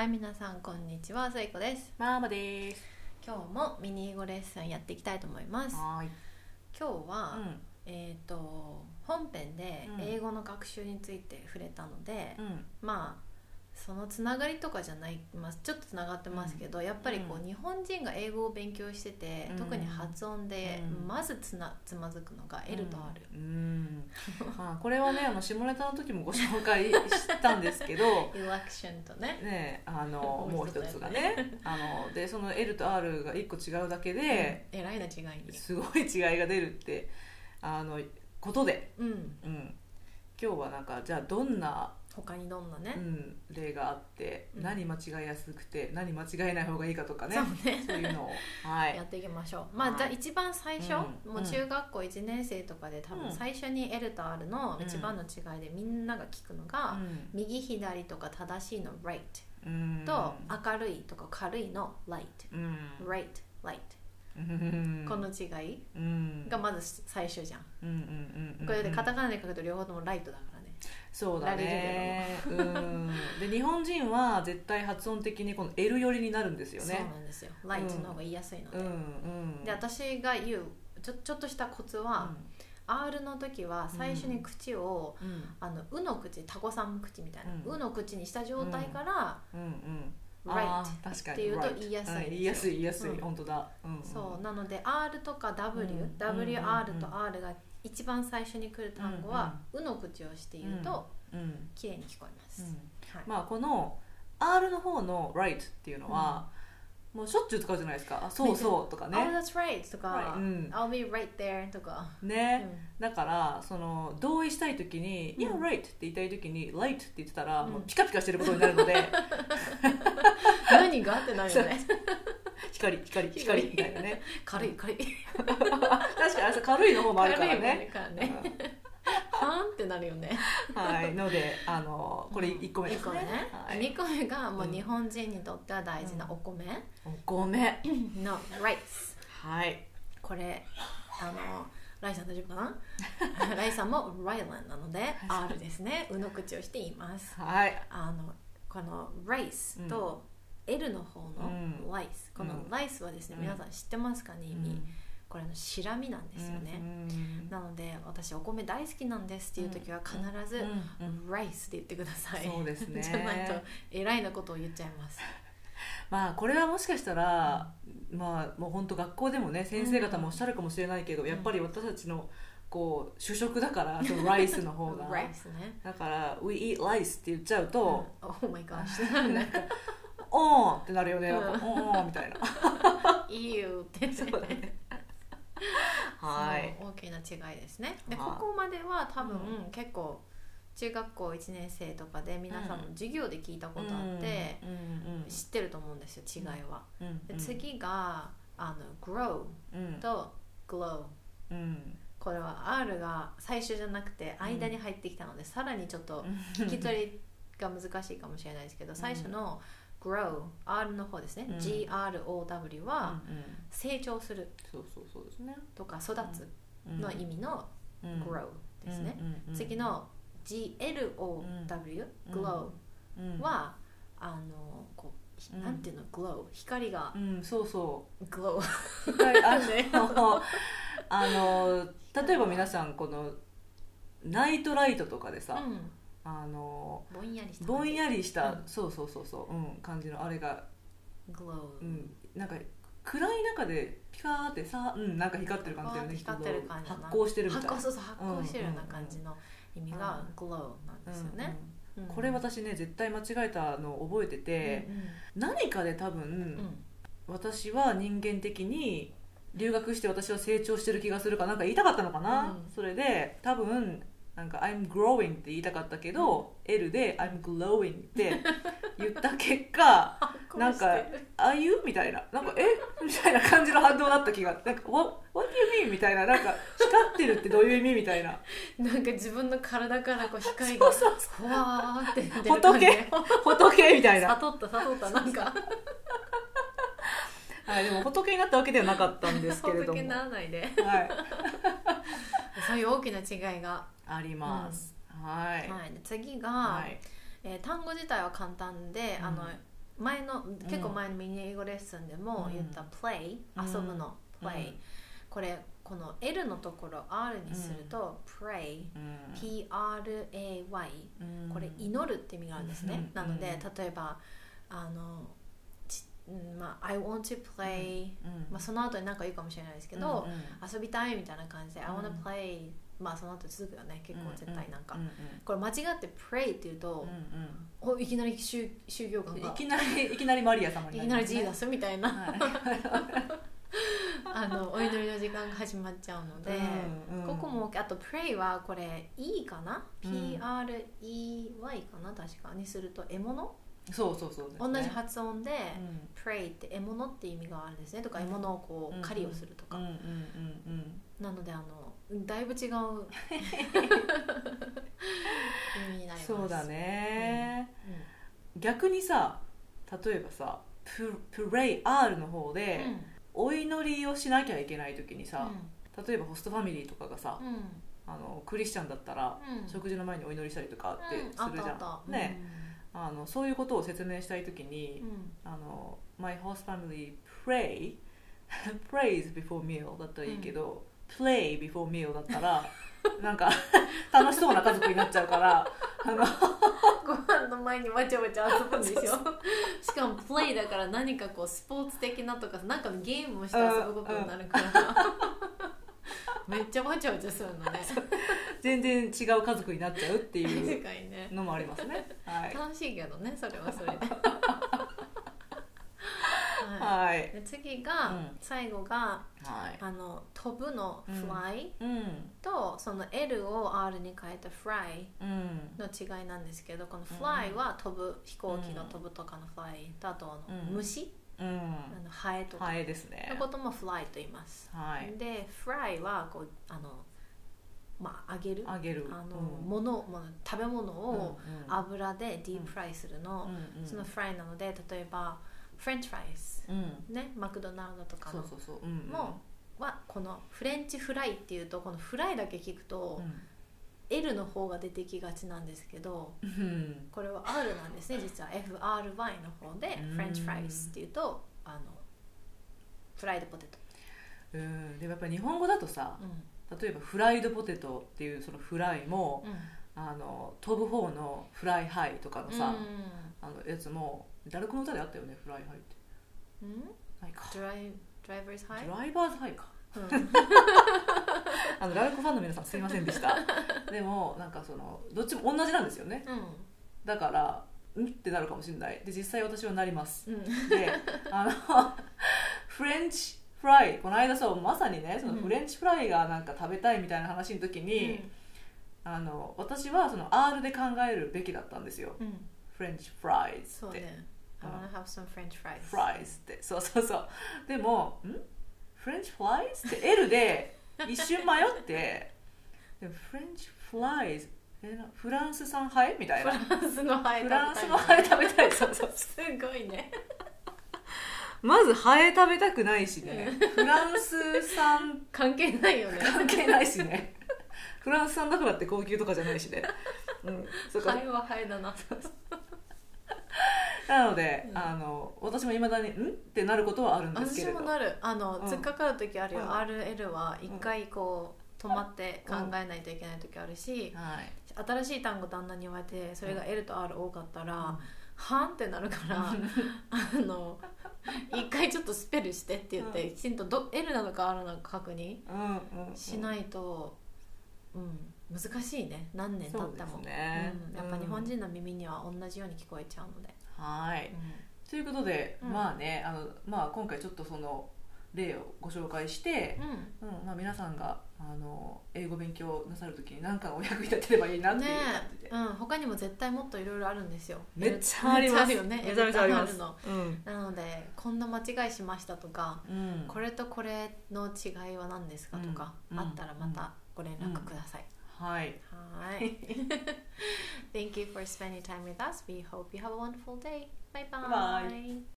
はい、皆さんこんにちは、さいこです。ママです。今日もミニ英語レッスンやっていきたいと思います。はーい。今日は、うん。えっ、と本編でうん英語の学習について触れたので、うん。まあそのつながりとかじゃない、まあ、ちょっとつながってますけど、やっぱりこう、うん日本人が英語を勉強してて、うん特に発音で、うんまずつなつまずくのが L と R。うん。まあこれはねあの下ネタの時もご紹介したんですけど。エレクションとね。ね、あのも もう一つつがねあのでその L と R が一個違うだけで、えらいな違いに。すごい違いが出るってあのことで、うん。うん、今日はなんかじゃあどんな、他にどんなね？うん、例があって、うん。何間違いやすくて何間違えない方がいいかとかね。そうね。そういうのを。はい。やっていきましょう、まあ、はい。じゃあ一番最初、うん。もう中学校1年生とかで多うん。分最初に L と R の一番の違いでみんなが聞くのが、右左とか正しいの right うん。と明るいとか軽いの light うん。right light うん。この違いうん。がまず最初じゃん。これでカタカナで書くと両方ともライトだからねそうだね。うん。で日本人は絶対発音的にこの L 寄りになるんですよそうねなんですよ。light の方が言いやすいので、うんうんで私が言うちょちょっとしたコツは、R の時は最初に口を、うんうん。あの「う」の口タコさん口みたいな「うん。う」の口にした状態からうんうん「right あー確かに。っていうと言いやすいんですよ。うん言いやすい言いやすい、うん。本当だ、うん」そう。なので R とか W、うんとうん。R が一番最初に来る単語は「う」の口をして言うとうん。綺麗に聞こえます、はい。まあこの R の方の right っていうのは、もうしょっちゅう使うじゃないですか。あそうそうとか Oh ね that's right とか、うん。I'll be right there とか、ね、うん。だからその同意したい時に「うん。Yeah right」って言いたい時に「light」って言ってたら、うん。もうピカピカしてることになるので。何が？ってなるよね 光 光光。みたいなね。軽い軽い。確かに軽いの方もあるから軽いねからねはーんってなるよね。うんはい。のであのこれ1個目です1個目ね、はい、2個目がもううん。日本人にとっては大事なお米。お米。の rice. はい。これあのライさん大丈夫かな？ライさんも Rylan なので R ですね。うの口をして言います。はい。あのこの rice と L の方のうん。Rice このうん。Rice はですねうん。皆さん知ってますか？ね意味これのシラミなんですよね。うん。なので私お米大好きなんですっていう時は必ずうん。うん。Rice で言ってください。そうですね。じゃないとえらいなことを言っちゃいます。まあこれはもしかしたら、まあもう本当学校でもね先生方もおっしゃるかもしれないけど、うん。やっぱり私たちのこう主食だからそのライスの方が。Rice ね。だから「We eat rice」って言っちゃうとうん。Oh my gosh なんか「おーん」ってなるよね。なんかうん。おーん」みたいな。いいよって。言ってそうだね。はい。大きな違いですね。ではい。ここまでは多分、う結構中学校1年生とかで皆さんも授業で聞いたことあって、うんうん知ってると思うんですよ違いは、うんで次があの grow うん。と glow うん。これは R が最初じゃなくて間に入ってきたので、さらにちょっと聞き取りが難しいかもしれないですけど、最初の grow R の方ですね、うん。GROW は成長する。そうそうそうですね。とか育つうん。の意味のうん。grow ですね、次の GLOW、うん。glow うん。は、あのこう、なんていうの？glow 光がうんそうそう。glow 光あねのあの例えば皆さんこのナイトライトとかでさ、うんあのぼんやりしたぼんやりした、うん。そうそうそうそう、うん、感じのあれが、glow うん、なんか暗い中でピカーってさ、うん、なんか光ってる感じだよね光ってる感じ発光してるみたい。な発光そうそう発光してるような感じの意味が glow なんですよね、うんうん。うん。これ私ね絶対間違えたのを覚えてて、何かで多分、うんうん。私は人間的に留学して私は成長してる気がするかなんか言いたかったのかな、うん。それで多分なんか「I'm growing」って言いたかったけど、L で「I'm glowing」って言った結果 なんか「Are you?」みたいな「なんかえ？みたいな感じの反応だった気が。なんか「What, what do you mean?」みたいな。なんか「光ってるってどういう意味?」みたいな。なんか自分の体からこう光が そうそうふわーって出る感じ。仏？みたいな、悟った悟った。なんか。はい、でも仏になったわけではなかったんですけれども。仏ならないで。はい、そういう大きな違いが、あります、はい。はい、で次が、はい。えー単語自体は簡単で、うん。あの前の結構前のミニ英語レッスンでも言った play、うん。遊ぶの play、うん。これこの L のところ R にすると、pray うん。P-R-A-Y うん。これ祈るって意味があるんですね、うん。なのでうん。例えばあのまあ、I want to play、うん。まあ、その後に何か言うかもしれないですけど、遊びたいみたいな感じで、うん。I wanna play まあその後続くよね結構絶対なんか、うんうん。これ間違って pray って言うと、うんおいきなり宗宗教感が。うんいきなりいきなりマリア様にいなね。きなりジーザスみたいな、はい。あのお祈りの時間が始まっちゃうので、うんうん。ここもあと pray はこれ E かな、うん。P-R-E-Y かな？確かにすると獲物、そうそうそうね。同じ発音で、うん。pray って獲物って意味があるんですね。とか獲物をこうんう狩りをするとか、うんうんうん。なのであのだいぶ違う。意味になります。そうだね、う逆にさ例えばさププレイ R の方ん。で、お祈りをしなきゃいけない時にさ、う例えばホストファミリーとかがさ、んうん。あのクリスチャンだったら、うん。食事の前にお祈りしたりとかってうんするじゃん、ね、あのそういうことを説明したい時にう、ん。あの My host family pray prays before meal だったらいいけど、play before meal だったら なんか楽しそうな家族になっちゃうから あのご飯の前にわちゃわちゃ遊ぶんですよ。しかもプレイだから何かこうスポーツ的なとかなんかのゲームをして遊ぶことになるから。めっちゃわちゃわちゃするのね。全然違う家族になっちゃうって確いうのもありますね。はい、楽しいけどねそれはそれで、はい。はいで次が、うん。最後がはい。あの飛ぶのうん。fly うん。とその L を R に変えた fly うん。の違いなんですけどこの fly は飛ぶ飛行機の飛ぶとかの fly とあとあのうん。虫、うん。あのハエとか。ハエですね。のことも fly と言います、はい。で fry はこうあのまあ揚げる？ああげる。の、うん。もの食べ物を油でディープフライするの、うんうん。そのフライなので例えばフレンチフライズうん。ねマクドナルドとかの。そうそうそう。うんうん。もはこのフレンチフライっていうとこのフライだけ聞くと、うん。L の方が出てきがちなんですけどうん。これは R なんですね実は。FRY の方でうん。フレンチフライズっていうとあのフライドポテト、うん。でもやっぱり日本語だとさうん。例えばフライドポテトっていうそのフライもあの飛ぶ方の fly high とかのさ、あのやつもラルクの歌であったよね fly high って。うん？うんないか。ドライ Driver's High Driver's High か。うん。あのラルクファンの皆さんすいませんでした。でもなんかそのどっちも同じなんですよね。だからんってなるかもしれない。で実際私はなります。うん。うんであの フレンチフライ。この間そうまさにねそのうんフレンチフライがなんか食べたいみたいな話の時に、あの私はその R で考えるべきだったんですよ。うん。うんフレンチフライズって、そうね。I wanna have some French fries フライズって。そうそうそう。でもん？フレンチフライズって L で一瞬迷って。でもフレンチフライズフランス産ハエ？みたいな。フランスのハエフ食べたい。ランスのハエ食べたい。そうそうすごいね。まずハエ食べたくないしね。フランス産。関係ないよね。関係ないしねフランス産だからって高級とかじゃないしね、うん、そうか。ハエはハエだななので、うん。あの私もいまだに「ん?」ってなることはあるんですけれど。私もなる。あの、うん。突っかかる時あるよ、うん。RL は一回こう止まって考えないといけない時あるし、はい。新しい単語旦那に言われてそれが L と R 多かったら「はん?」ってなるから あの一回ちょっとスペルしてって言って、うん。きちんとど L なのか R なのか確認うんうん。しないと、うん、難しいね。何年経っても。ね。うん、やっぱ日本人の耳には同じように聞こえちゃうので、はい。うん。ということで、うん。まあねあの、まあ、今回ちょっとその例をご紹介して、うん。うん。まあ、皆さんがあの英語勉強なさるときに何かお役に立てればいいなっていう感じで、うん、他にも絶対もっといろいろあるんですよ。めっちゃあります。よねめちゃめちゃあります。エルタハうん。なのでこんな間違いしましたとか、うん。これとこれの違いは何ですかとか、うん。あったらまたご連絡ください、はいはい Thank you for spending time with us. We hope you have a wonderful day. Bye bye. Bye.